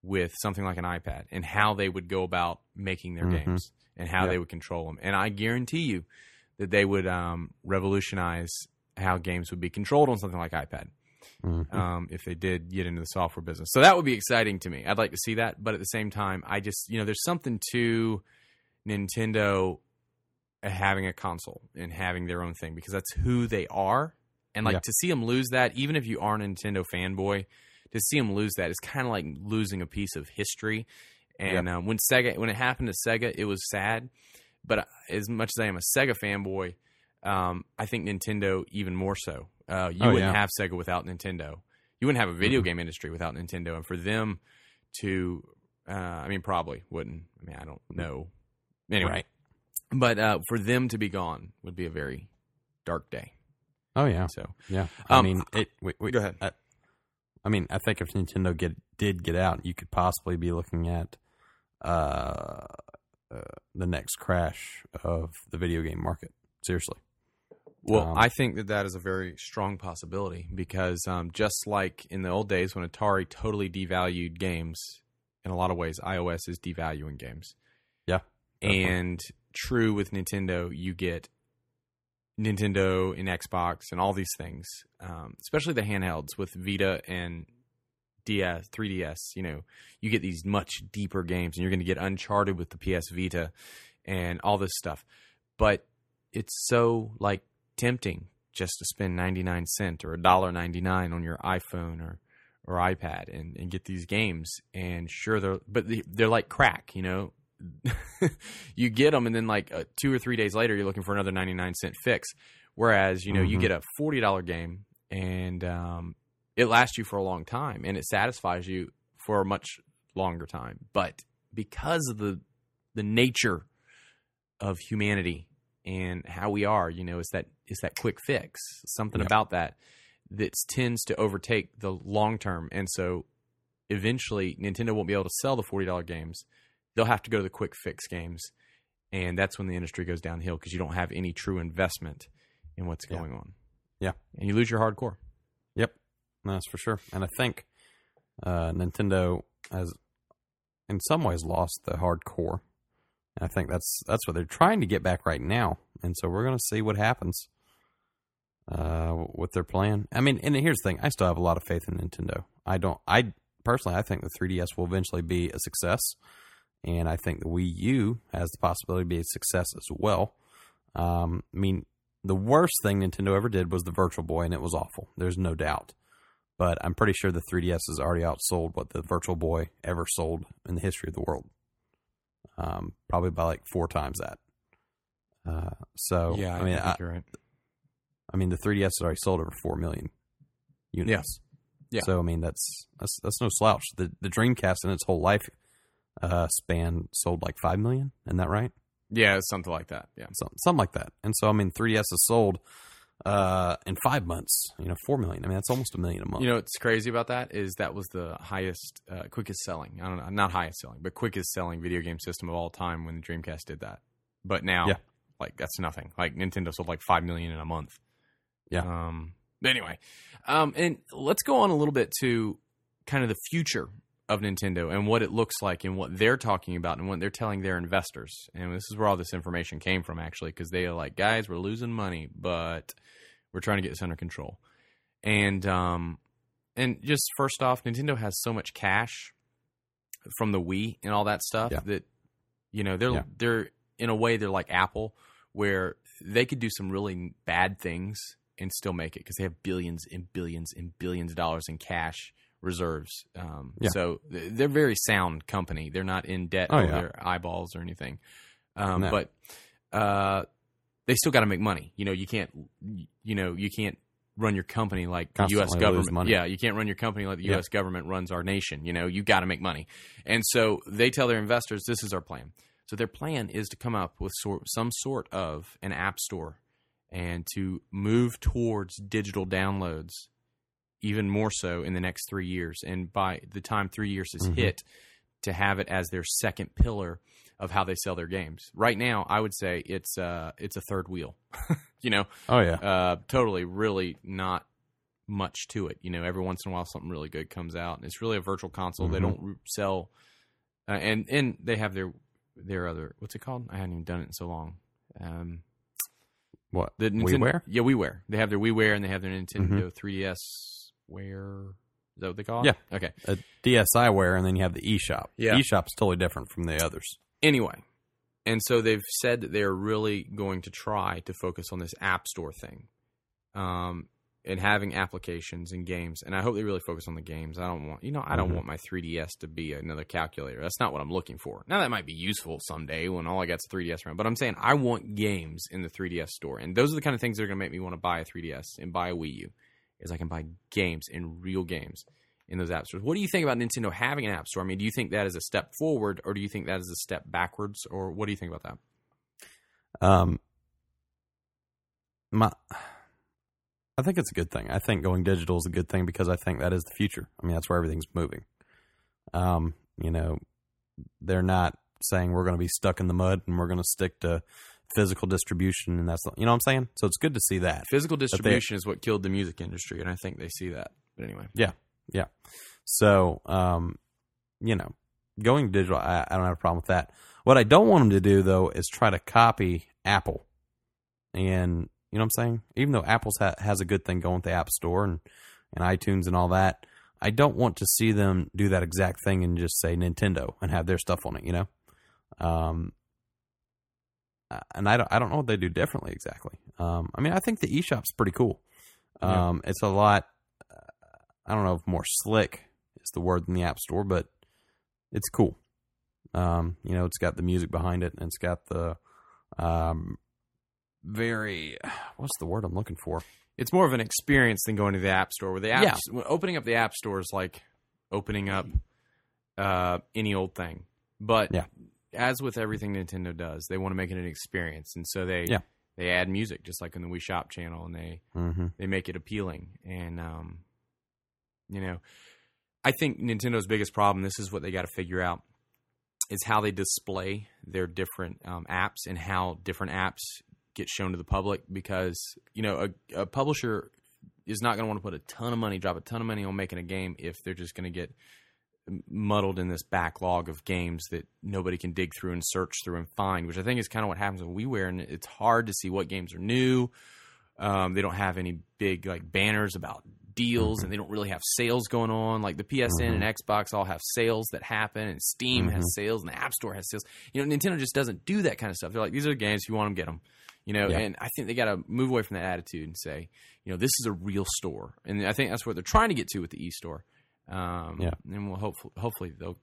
with something like an iPad and how they would go about making their Mhm. games and how Yeah. they would control them. And I guarantee you that they would um, revolutionize how games would be controlled on something like iPad Mhm. um, if they did get into the software business. So that would be exciting to me. I'd like to see that, but at the same time, I just you know there's something to Nintendo having a console and having their own thing because that's who they are. And like Yeah. to see them lose that, even if you aren't a Nintendo fanboy, to see them lose that is kind of like losing a piece of history. And um, when Sega, when it happened to Sega, it was sad. But as much as I am a Sega fanboy, um, I think Nintendo even more so. Uh, you Oh, wouldn't yeah. have Sega without Nintendo. You wouldn't have a video Mhm. game industry without Nintendo. And for them to, uh, I mean, probably wouldn't. I mean, I don't know. Anyway, Right. but uh, for them to be gone would be a very dark day. Oh yeah. So Yeah. I Um, mean, it. Wait, wait, go ahead. I, I mean, I think if Nintendo get did get out, you could possibly be looking at uh, uh, the next crash of the video game market. Seriously. Well, Um, I think that that is a very strong possibility because um, just like in the old days when Atari totally devalued games, in a lot of ways, iOS is devaluing games. Yeah. definitely. And true with Nintendo, you get Nintendo and Xbox and all these things, um, especially the handhelds with Vita and DS, 3DS. You know, you get these much deeper games, and you're going to get Uncharted with the PS Vita and all this stuff. But it's so like tempting just to spend 99 cent or $1.99 on your iPhone or or iPad and, and get these games. And sure they're but they- they're like crack you know? [laughs] You get them and then like uh, two or three days later you're looking for another 99 cent fix. Whereas you know you Mhm. get a $40 game and um, it lasts you for a long time and it satisfies you for a much longer time. But because of the the nature of humanity and how we are you know is that is that quick fix something Yep. about that that tends to overtake the long term and so eventually nintendo won't be able to sell the $40 games they'll have to go to the quick fix games and that's when the industry goes downhill because you don't have any true investment in what's Yeah. going on Yeah. and you lose your hardcore Yep, that's for sure. And I think uh, Nintendo has, in some ways, lost the hardcore. I think that's that's what they're trying to get back right now. And so we're going to see what happens uh, with their plan. I mean, and here's the thing: I still have a lot of faith in Nintendo. I don't. I personally, I think the 3DS will eventually be a success, and I think the Wii U has the possibility to be a success as well. Um, I mean, the worst thing Nintendo ever did was the Virtual Boy, and it was awful. There's no doubt. But I'm pretty sure the 3DS has already outsold what the Virtual Boy ever sold in the history of the world. Um, probably by like four times that. Uh, so yeah I mean, I, right I mean, the 3DS has already sold over four million units. Yes. Yeah. So I mean, that's that's that's no slouch. The the Dreamcast in its whole life uh, span sold like five million. Isn't that right? yeah something like that yeah Some, something like that. And so I mean, 3DS has sold uh, in five months. You know, four million. I mean, that's almost a million a month. You know what's crazy about that is that was the highest, uh, quickest selling. I don't know, not highest selling, but quickest selling video game system of all time when the Dreamcast did that. But now, Yeah. like that's nothing. Like Nintendo sold like five million in a month. Yeah. Um. Anyway, um, and let's go on a little bit to kind of the future of Nintendo and what it looks like and what they're talking about and what they're telling their investors. And this is where all this information came from, actually, because they are like, guys, we're losing money, but we're trying to get this under control. And um, and just first off, Nintendo has so much cash from the Wii and all that stuff Yeah. that you know they're Yeah. they're in a way they're like Apple, where they could do some really bad things and still make it because they have billions and billions and billions of dollars in cash reserves. Um, Yeah. So they're a very sound company. They're not in debt Oh, yeah. their eyeballs or anything. Um, No. But uh, they still got to make money. You know, you can't. You know, you can't run your company like the U.S. Government. Yeah, you can't run your company like the Yeah. U.S. government runs our nation. You know, you got to make money, and so they tell their investors, "This is our plan." So their plan is to come up with sort, some sort of an app store and to move towards digital downloads even more so in the next three years. And by the time three years is Mhm. hit, to have it as their second pillar of how they sell their games. Right now, I would say it's uh, it's a third wheel. [laughs] you know, Oh yeah. uh, totally, really not much to it. You know, every once in a while something really good comes out, and it's really a virtual console. They Mhm. don't sell, uh, and and they have their their other what's it called? I haven't even done it in so long. Um, What? the Nintendo, WiiWare? Yeah, WiiWare. They have their WiiWare and they have their Nintendo Mhm. 3DS. Where is that what they call it? Yeah. Okay. A DSiWare, and then you have the eShop. Yeah. eShop's totally different from the others. Anyway, and so they've said that they're really going to try to focus on this App Store thing, um, and having applications and games. And I hope they really focus on the games. I don't want, you know, I don't Mhm. want my 3DS to be another calculator. That's not what I'm looking for. Now that might be useful someday when all I got's a 3DS around. But I'm saying I want games in the 3DS store, and those are the kind of things that are going to make me want to buy a 3DS and buy a Wii U, is I can buy games and real games in those app stores. What do you think about Nintendo having an app store? I mean, do you think that is a step forward, or do you think that is a step backwards, or what do you think about that? Um, my, I think it's a good thing. I think going digital is a good thing because I think that is the future. I mean, that's where everything's moving. Um, you know, they're not saying we're going to be stuck in the mud and we're going to stick to physical distribution, and that's you know what I'm saying. So it's good to see that. Physical distribution is what killed the music industry, and I think they see that. But anyway, yeah, yeah. So, um, you know, going digital, I, I don't have a problem with that. What I don't want them to do though is try to copy Apple, and you know what I'm saying. Even though Apple's ha- has a good thing going with the App Store and and iTunes and all that, I don't want to see them do that exact thing and just say Nintendo and have their stuff on it. You know, um, and I don't I don't know what they do differently exactly. Um, I mean, I think the eShop's pretty cool. Yeah. Um, it's a lot. I don't know if more slick is the word in the App Store, but it's cool. Um, you know, it's got the music behind it, and it's got the um, very [sighs] what's the word I'm looking for? it's more of an experience than going to the app store. Where the apps, Yeah. opening up the app store is like opening up uh, any old thing. But Yeah. As with everything Nintendo does, they want to make it an experience, and so they Yeah. they add music just like in the Wii Shop channel, and they Mm-hmm. they make it appealing and um you know i think nintendo's biggest problem this is what they got to figure out is how they display their different um, apps and how different apps get shown to the public because you know a, a publisher is not going to want to put a ton of money drop a ton of money on making a game if they're just going to get muddled in this backlog of games that nobody can dig through and search through and find which i think is kind of what happens with WiiWare and it's hard to see what games are new um, they don't have any big like banners about deals, and mm-hmm. they don't really have sales going on. Like the PSN and mm-hmm. Xbox all have sales that happen, and Steam has mm-hmm. sales, and the App Store has sales. You know, Nintendo just doesn't do that kind of stuff. They're like, these are the games if you want them, get them. You know, Yeah. and I think they got to move away from that attitude and say, you know, this is a real store, and I think that's what they're trying to get to with the e store. Um, Yeah. and we'll hopefully hopefully they'll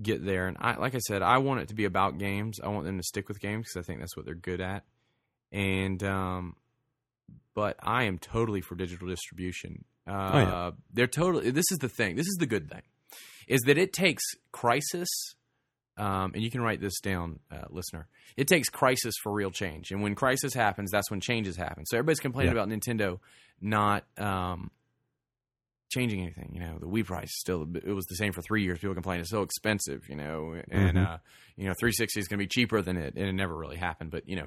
get there. And I, like I said, I want it to be about games. I want them to stick with games because I think that's what they're good at. And um, but I am totally for digital distribution. Uh, Oh, yeah. They're totally. This is the thing. This is the good thing, is that it takes crisis. Um, and you can write this down, uh, listener. It takes crisis for real change, and when crisis happens, that's when changes happen. So everybody's complaining Yeah. about Nintendo not um, changing anything. You know, the Wii price still it was the same for three years. People complain it's so expensive. You know, and Mhm. uh, you know, 360 is going to be cheaper than it, and it never really happened. But you know,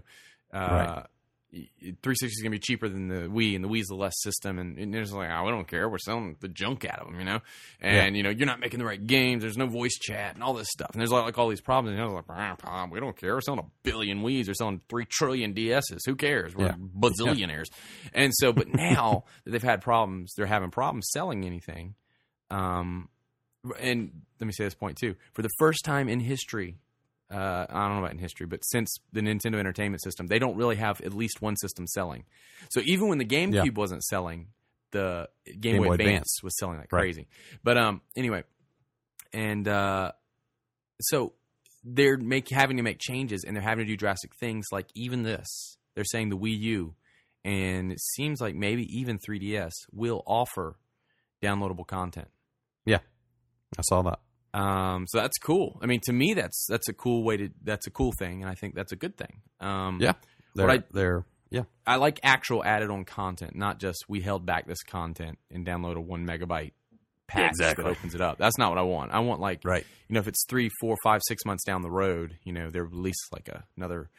uh, Right. 360 is going to be cheaper than the Wii, and the Wii's the less system, and, and it's like, oh, we don't care. We're selling the junk out of them, you know. And you know, you're not making the right games. There's no voice chat and all this stuff, and there's like, like all these problems. And I was like, "Ah, ah, we don't care. We're selling a billion Wii's. We're selling three trillion DSs. Who cares? We're Yeah. bazillionaires. And so, but [laughs] now that they've had problems, they're having problems selling anything. Um, and let me say this point too: for the first time in history, uh, I don't know about in history, but since the Nintendo Entertainment System, they don't really have at least one system selling. So even when the GameCube Yeah. wasn't selling, the Game, Game Boy Boy Advance, Advance. was selling like Right. crazy. But um, anyway, and uh, so they're make having to make changes, and they're having to do drastic things. Like even this, they're saying the Wii U, and it seems like maybe even 3DS will offer downloadable content. Yeah, I saw that. Um, so that's cool. I mean, to me, that's that's a cool way to that's a cool thing, and I think that's a good thing. Um, Yeah. They're, I- they're yeah. I like actual added-on content, not just we held back this content and download a one megabyte patch exactly. that opens it up. That's not what I want. I want like Right. you know if it's three, four, five, six months down the road, you know, they release like a, another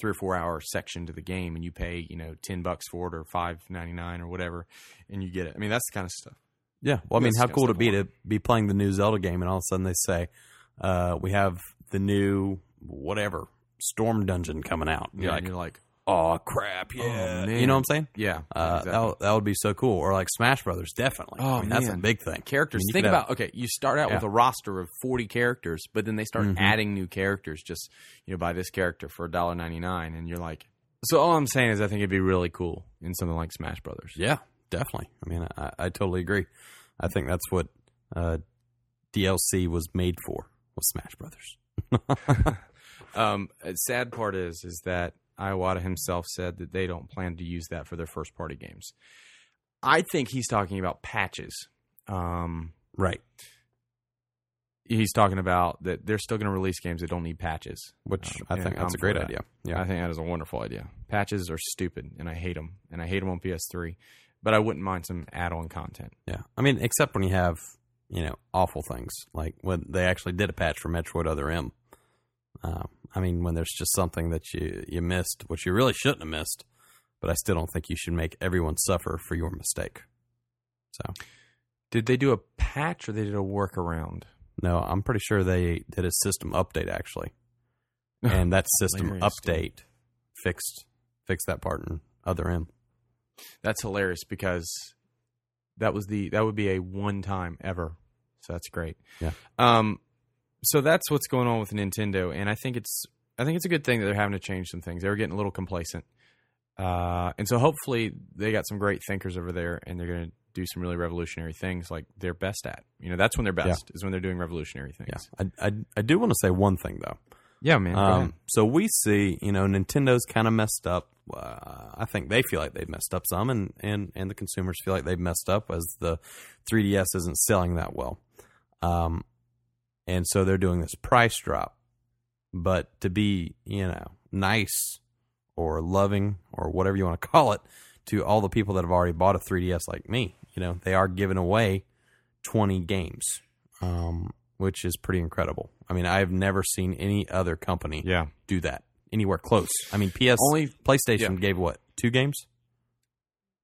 three or four hour section to the game, and you pay you know ten bucks for it or five ninety nine or whatever, and you get it. I mean, that's the kind of stuff. Yeah. Well, I mean, how cool would it be to be playing the new Zelda game and all of a sudden they say, uh, we have the new whatever storm dungeon coming out. Yeah, You're and like, you're like, oh crap, yeah. Oh. You know what I'm saying? yeah, Uh, exactly. that, would- that would be so cool. Or like Smash Brothers, definitely. Oh, I mean, that's a big thing. characters. I mean, Think could have- about okay, you start out with a roster of forty characters, but then they start Mhm. adding new characters. Just you know, buy this character for $1.99 and you're like. So all I'm saying is, I think it'd be really cool in something like Smash Brothers. Yeah, definitely. I mean, I, I totally agree. I think that's what uh, DLC was made for was Smash Brothers. [laughs] Um, sad part is, is that Iwata himself said that they don't plan to use that for their first party games. I think he's talking about patches. Um, Right. he's talking about that they're still going to release games that don't need patches. Which Um, I think that's I'm a great that. idea. Yeah. I think that is a wonderful idea. Patches are stupid, and I hate them, and I hate them on PS3. But I wouldn't mind some add-on content. Yeah, I mean, except when you have you know awful things like when they actually did a patch for Metroid Other M. Uh, I mean, when there's just something that you you missed, which you really shouldn't have missed, but I still don't think you should make everyone suffer for your mistake. So Did they do a patch or they did a workaround? no, I'm pretty sure they did a system update actually, [laughs] and that system update fixed fixed that part in Other M. That's hilarious because that was the that would be a one time ever. So that's great. Yeah. Um so that's what's going on with Nintendo and I think it's I think it's a good thing that they're having to change some things. They were getting a little complacent. Uh and so hopefully they got some great thinkers over there and they're going to do some really revolutionary things like they're best at. You know, that's when they're best is when they're doing revolutionary things. Yeah, I, I I do want to say one thing though. Yeah, man. Um, so we see, you know, Nintendo's kind of messed up. Uh, I think they feel like they've messed up some, and, and, and the consumers feel like they've messed up as the 3DS isn't selling that well. Um, and so they're doing this price drop. But to be, you know, nice or loving or whatever you want to [laughs] call it to all the people that have already bought a 3DS like me, you know, they are giving away 20 games, um, which is pretty incredible. I mean, I've never seen any other company yeah. do that anywhere close. I mean, PS Only PlayStation yeah. gave what two games?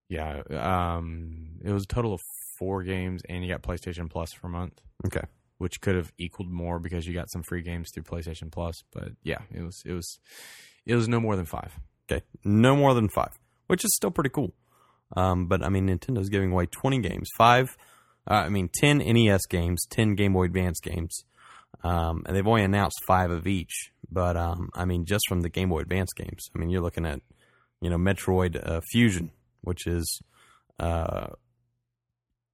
yeah, um it was a total of 4 games and you got PlayStation Plus for a month. Okay, which could have equaled more because you got some free games through PlayStation Plus. But yeah, it was it was it was no more than five. okay, no more than five, which is still pretty cool. Um, but I mean, Nintendo's giving away twenty games, five. Uh, I mean, ten NES games, ten Game Boy Advance games, um, and they've only announced five of each. But um, I mean, just from the Game Boy Advance games, I mean, you're looking at you know Metroid uh, Fusion, which is uh,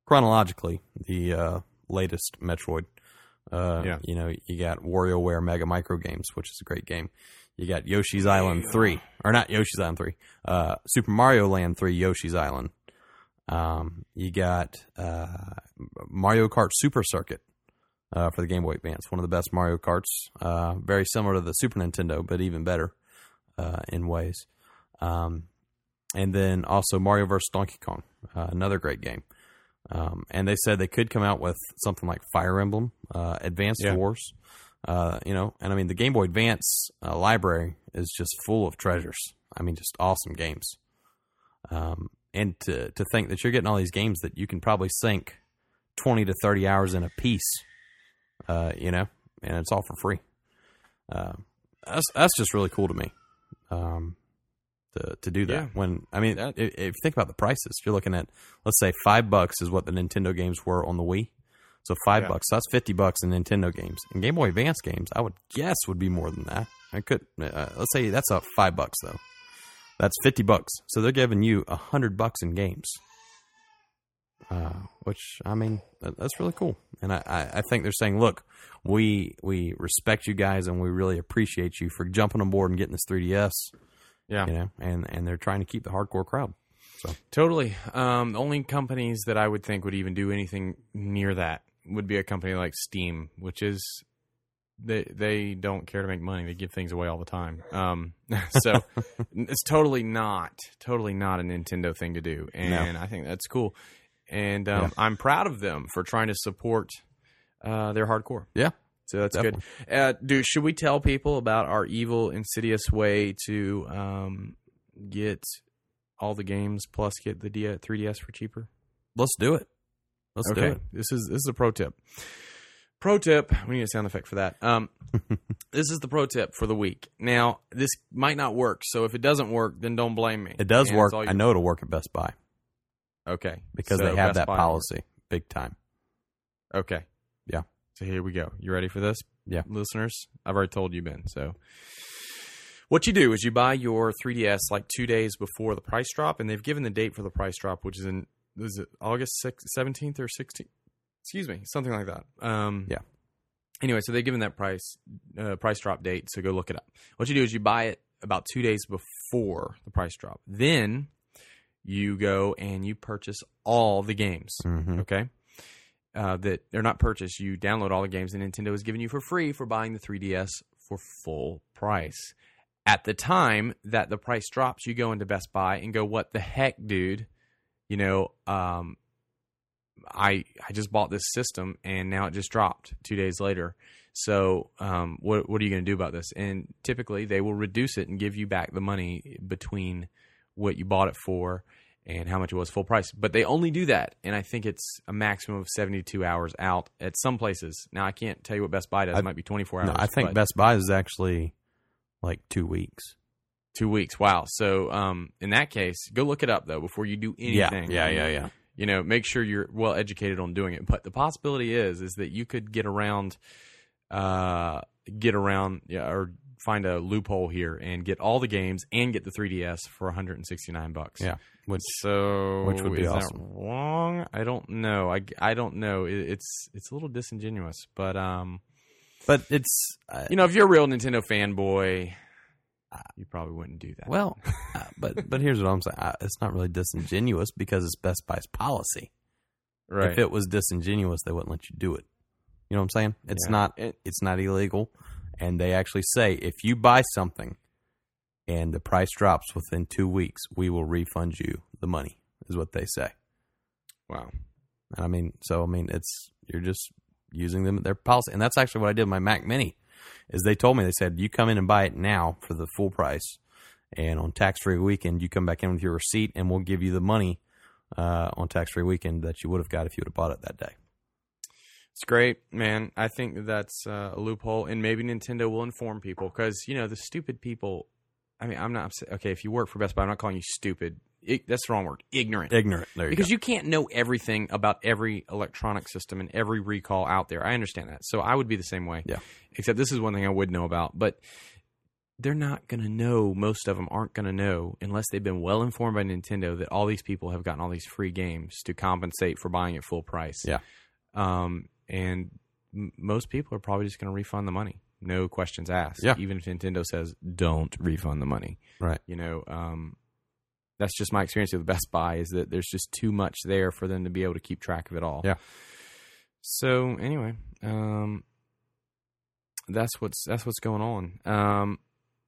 chronologically the uh, latest Metroid. Uh, Yeah. You know, you got WarioWare Mega Micro Games, which is a great game. You got Yoshi's Island 3, or not Yoshi's Island 3, uh, Super Mario Land 3, Yoshi's Island. Um, you got uh, Mario Kart Super Circuit uh, for the Game Boy Advance, one of the best Mario Karts, uh, very similar to the Super Nintendo, but even better uh, in ways. Um, and then also Mario vs. Donkey Kong, uh, another great game. Um, and they said they could come out with something like Fire Emblem, uh, Advanced Yeah. Wars, uh, you know. And I mean, the Game Boy Advance uh, library is just full of treasures. I mean, just awesome games. Um, and to to think that you're getting all these games that you can probably sink twenty to thirty hours in a piece, uh, you know, and it's all for free. Uh, that's that's just really cool to me. Um, to to do that Yeah. when I mean, if, if you think about the prices, you're looking at let's say five bucks is what the Nintendo games were on the Wii. So five Yeah. bucks. So that's fifty bucks in Nintendo games. And Game Boy Advance games, I would guess would be more than that. I could uh, let's say that's up five bucks though. That's fifty bucks. So they're giving you a hundred bucks in games. Uh, which I mean, that's really cool. And I, I, think they're saying, look, we we respect you guys and we really appreciate you for jumping on board and getting this 3DS. Yeah. You know, and and they're trying to keep the hardcore crowd. Totally. Um, the only companies that I would think would even do anything near that would be a company like Steam, which is they they don't care to make money. They give things away all the time. Um, [laughs] so it's totally not totally not a Nintendo thing to do, and I think that's cool. And um, Yeah. I'm proud of them for trying to support uh, their hardcore. Yeah. So that's good. Uh, do should we tell people about our evil, insidious way to um, get all the games plus get the D- 3DS for cheaper? Let's do it. Let's do it. this is this is a pro tip. Pro tip. We need a sound effect for that. Um, [laughs] this is the pro tip for the week. Now, this might not work, so if it doesn't work, then don't blame me. It does And work. I know it'll work at Best Buy Okay, because So they have Best that Buy- policy big time. Okay. Yeah. So here we go. You ready for this? Yeah. Listeners, I've already told you, Ben. So what you do is you buy your 3DS like two days before the price drop, and they've given the date for the price drop, which is in is it August 6th, 17th or 16th? Excuse me, something like that. Um, Yeah. Anyway, so they've given that price uh, price drop date, so go look it up. What you do is you buy it about two days before the price drop. Then you go and you purchase all the games Mm-hmm. okay uh, that they're not purchased you download all the games that nintendo has given you for free for buying the 3ds for full price at the time that the price drops you go into best buy and go what the heck dude you know um, i i just bought this system and now it just dropped two days later so um, what, what are you going to do about this and typically they will reduce it and give you back the money between what you bought it for and how much it was full price. But they only do that, and I think it's a maximum of seventy-two hours out at some places. Now I can't tell you what Best Buy does; I- it might be twenty-four hours. No, I think but Best Buy is actually like two weeks. two weeks. Wow. So um, in that case, go look it up though before you do anything. Yeah, yeah, yeah, yeah. You know, make sure you're well educated on doing it. But the possibility is is that you could get around, uh, get around, yeah, or find a loophole here and get all the games and get the 3ds for 169 bucks. Yeah, which So which would be awesome. wrong? I don't know. I, I don't know. It, it's it's a little disingenuous, but um, but it's uh, you know, if you're a real Nintendo fanboy, you probably wouldn't do that. well, [laughs] uh, but but here's what I'm saying. Uh, It's not really disingenuous because it's Best Buy's policy. right? If it was disingenuous, they wouldn't let you do it. You know what I'm saying? It's Yeah. not It- it's not illegal, and they actually say if you buy something and the price drops within two weeks, we will refund you the money. Is what they say. wow. And I mean, so I mean, it's you're just using them their policy, and that's actually what I did with my Mac Mini. Is they told me they said you come in and buy it now for the full price, and on tax free weekend you come back in with your receipt, and we'll give you the money uh, on tax free weekend that you would have got if you would have bought it that day. It's great, man. I think that's uh, a loophole, and maybe Nintendo will inform people because you know the stupid people. I mean, I'm not okay. If you work for Best Buy, I'm not calling you stupid. That's the wrong word. Ignorant. Ignorant, there you because go. you can't know everything about every electronic system and every recall out there. I understand that. So I would be the same way. Yeah. Except this is one thing I would know about, but they're not going to know. Most of them aren't going to know unless they've been well informed by Nintendo that all these people have gotten all these free games to compensate for buying at full price. Yeah. Um, and m- most people are probably just going to refund the money. No questions asked. Yeah. Even if Nintendo says don't refund the money right. you know um, that's just my experience with best buy is that there's just too much there for them to be able to keep track of it all. Yeah. so anyway um, that's what's that's what's going on. Um,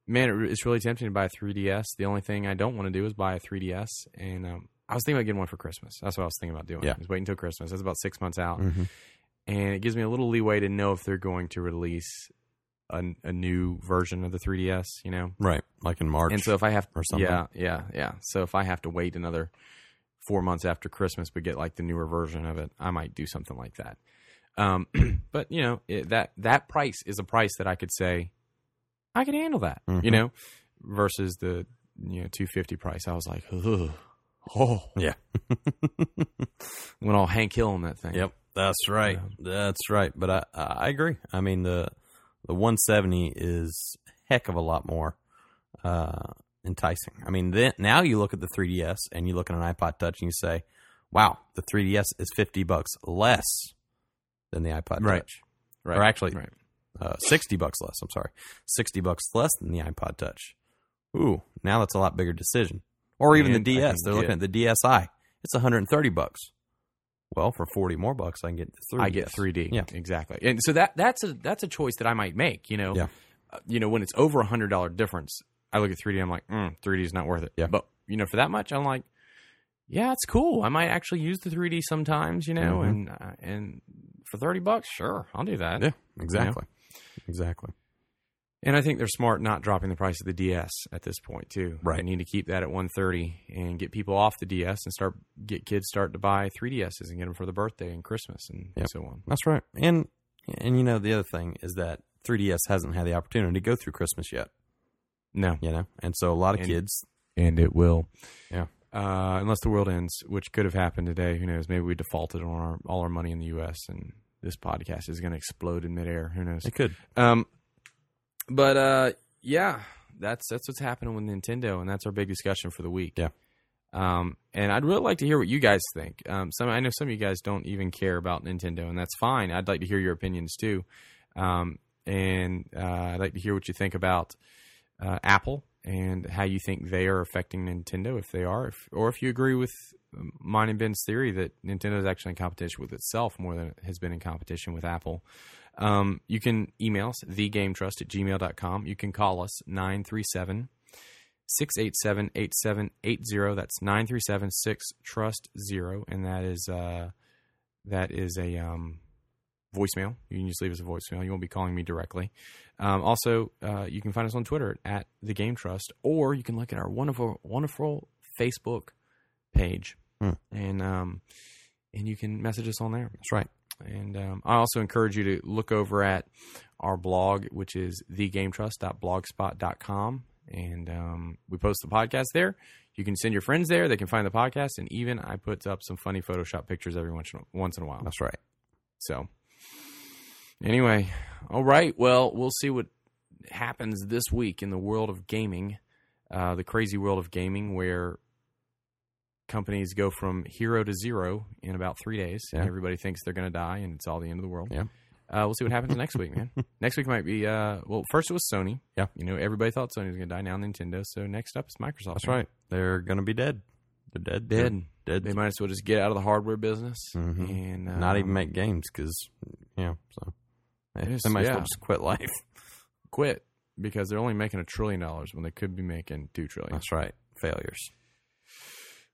man it, it's really tempting to buy a 3ds the only thing i don't want to do is buy a 3ds and um, i was thinking about getting one for christmas. That's what i was thinking about doing. Yeah. is waiting until christmas. That's about six months out. Hmm and it gives me a little leeway to know if they're going to release a, a new version of the 3ds you know Right. Like in March. and so if I have or something. yeah, yeah, yeah. So if I have to wait another four months after Christmas but get like the newer version of it, I might do something like that. Um, [clears throat] but you know it, that that price is a price that I could say I could handle that. You Mhm. know, versus the you know two fifty price. I was like, Ugh. oh, Yeah. [laughs] went all Hank Hill on that thing. Yep. That's right. That's right. But I I agree. I mean the the 170 is a heck of a lot more uh, enticing. I mean then now you look at the 3DS and you look at an iPod Touch and you say, "Wow, the 3DS is 50 bucks less than the iPod Right. Touch." Right. Or actually, right. uh, 60 bucks less. I'm sorry. 60 bucks less than the iPod Touch. Ooh, now that's a lot bigger decision. Or even And the DS. They're looking at the DSi. It's 130 bucks. Well, for 40 more bucks, I can get 3DS. I get 3D. Yeah. exactly. And so that that's a that's a choice that I might make. You know, Yeah. Uh, you know, when it's over a hundred dollar difference, I look at 3D. I'm like, mm, 3D is not worth it. Yeah. But you know, for that much, I'm like, yeah, it's cool. I might actually use the 3D sometimes. You know, Mhm. and uh, and for 30 bucks, sure, I'll do that. Yeah, exactly. Exactly. And I think they're smart not dropping the price of the DS at this point too. Right. They need to keep that at 130 and get people off the DS and start get kids start to buy 3DSs and get them for the birthday and Christmas and Yep. so on. That's right. And and you know the other thing is that 3DS hasn't had the opportunity to go through Christmas yet, No, you know. And so a lot of And- kids and it will. Yeah. Uh, unless the world ends, which could have happened today. Who knows? Maybe we defaulted on our all our money in the U.S. and this podcast is going to explode in midair. Who knows? It could. Um, but uh, yeah, that's that's what's happening with Nintendo, and that's our big discussion for the week. Yeah. Um, and I'd really like to hear what you guys think. Um, some I know some of you guys don't even care about Nintendo, and that's fine. I'd like to hear your opinions too. Um, and uh, I'd like to hear what you think about uh, Apple and how you think they are affecting Nintendo, if they are, if, or if you agree with mine and Ben's theory that Nintendo is actually in competition with itself more than it has been in competition with Apple. Um, you can email us, thegametrust at gmail.com. You can call us, 937 687 8780. That's 937 trust 0. And that is, uh, that is a um, voicemail. You can just leave us a voicemail. You won't be calling me directly. Um, also, uh, you can find us on Twitter at the Game Trust, or you can look at our wonderful, wonderful Facebook page, Hmm. and um, and you can message us on there. That's right. And um, I also encourage you to look over at our blog, which is thegametrust.blogspot.com. And um, we post the podcast there. You can send your friends there. They can find the podcast. And even I put up some funny Photoshop pictures every once in a, once in a while. That's right. So, anyway, all right. Well, we'll see what happens this week in the world of gaming, uh, the crazy world of gaming, where companies go from hero to zero in about three days, and everybody thinks they're going to die, and it's all the end of the world. Yeah. Uh, we'll see what happens next week, man. [laughs] Next week might be uh, well. First it was Sony. Yeah. you know everybody thought Sony was going to die. Now Nintendo. So next up is Microsoft. That's right. They're going to be dead. They're dead. Dead. They're dead. They might as well just get out of the hardware business Mhm. and uh, Not even make games because, yeah, so they, Yes, they might as well just quit life. quit because they're only making a trillion dollars when they could be making two trillion. That's right. Failures.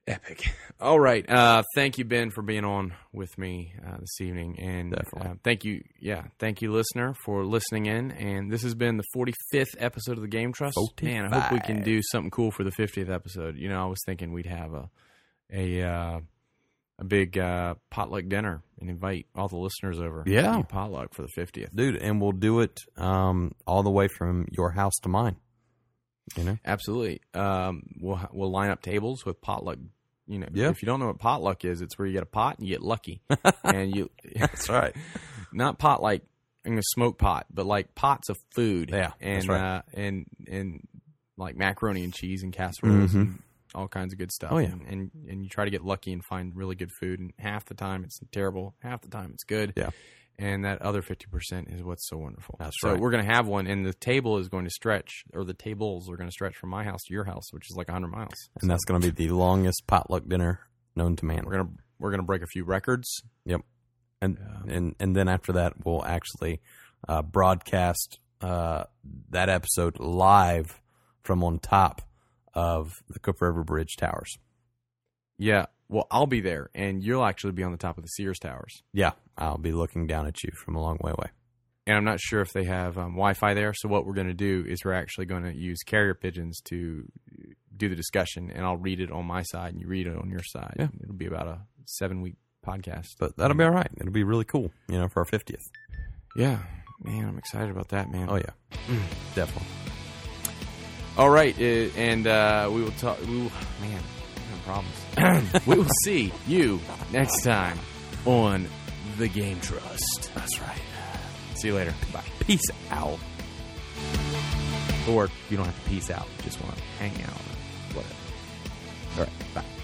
Epic. [laughs] All right. Uh, thank you, Ben, for being on with me uh, this evening, and Definitely. uh, thank you, yeah, thank you, listener, for listening in. And this has been the 45th episode of the Game Trust. Man, I hope we can do something cool for the 50th episode. You know, I was thinking we'd have a a uh, a big uh, potluck dinner and invite all the listeners over. Yeah. Potluck for the 50th. Dude, and we'll do it um, all the way from your house to mine. You know? Absolutely. Um, we'll we'll line up tables with potluck. You know, Yeah. if you don't know what potluck is, it's where you get a pot and you get lucky, [laughs] and you [laughs] That's right. not pot like in a smoke pot, but like pots of food. Yeah, and that's right. uh, and and like macaroni and cheese and casseroles Mhm. and all kinds of good stuff. Oh, yeah. and, and and you try to get lucky and find really good food, and half the time it's terrible, half the time it's good. Yeah. And that other fifty percent is what's so wonderful. That's so right. we're going to have one, and the table is going to stretch, or the tables are going to stretch from my house to your house, which is like hundred miles. And that's going to be the longest potluck dinner known to man. We're gonna we're gonna break a few records. Yep. And Yeah. and and then after that, we'll actually uh, broadcast uh, that episode live from on top of the Cooper River Bridge towers. Yeah. Well, I'll be there, and you'll actually be on the top of the Sears towers. Yeah, I'll be looking down at you from a long way away. and I'm not sure if they have um, Wi-Fi there. So what we're going to do is we're actually going to use carrier pigeons to do the discussion, and I'll read it on my side, and you read it on your side. Yeah. It'll be about a seven-week podcast. But that'll be all right. It'll be really cool, you know, for our fiftieth. yeah, man, I'm excited about that, man. Oh yeah, definitely. All right, uh, and uh, we will talk. We will, man, problems. [clears throat] we will see you next time on the Game Trust. That's right. See you later. Bye. Peace out. Or you don't have to peace out. You just want to hang out. Whatever. All right. Bye.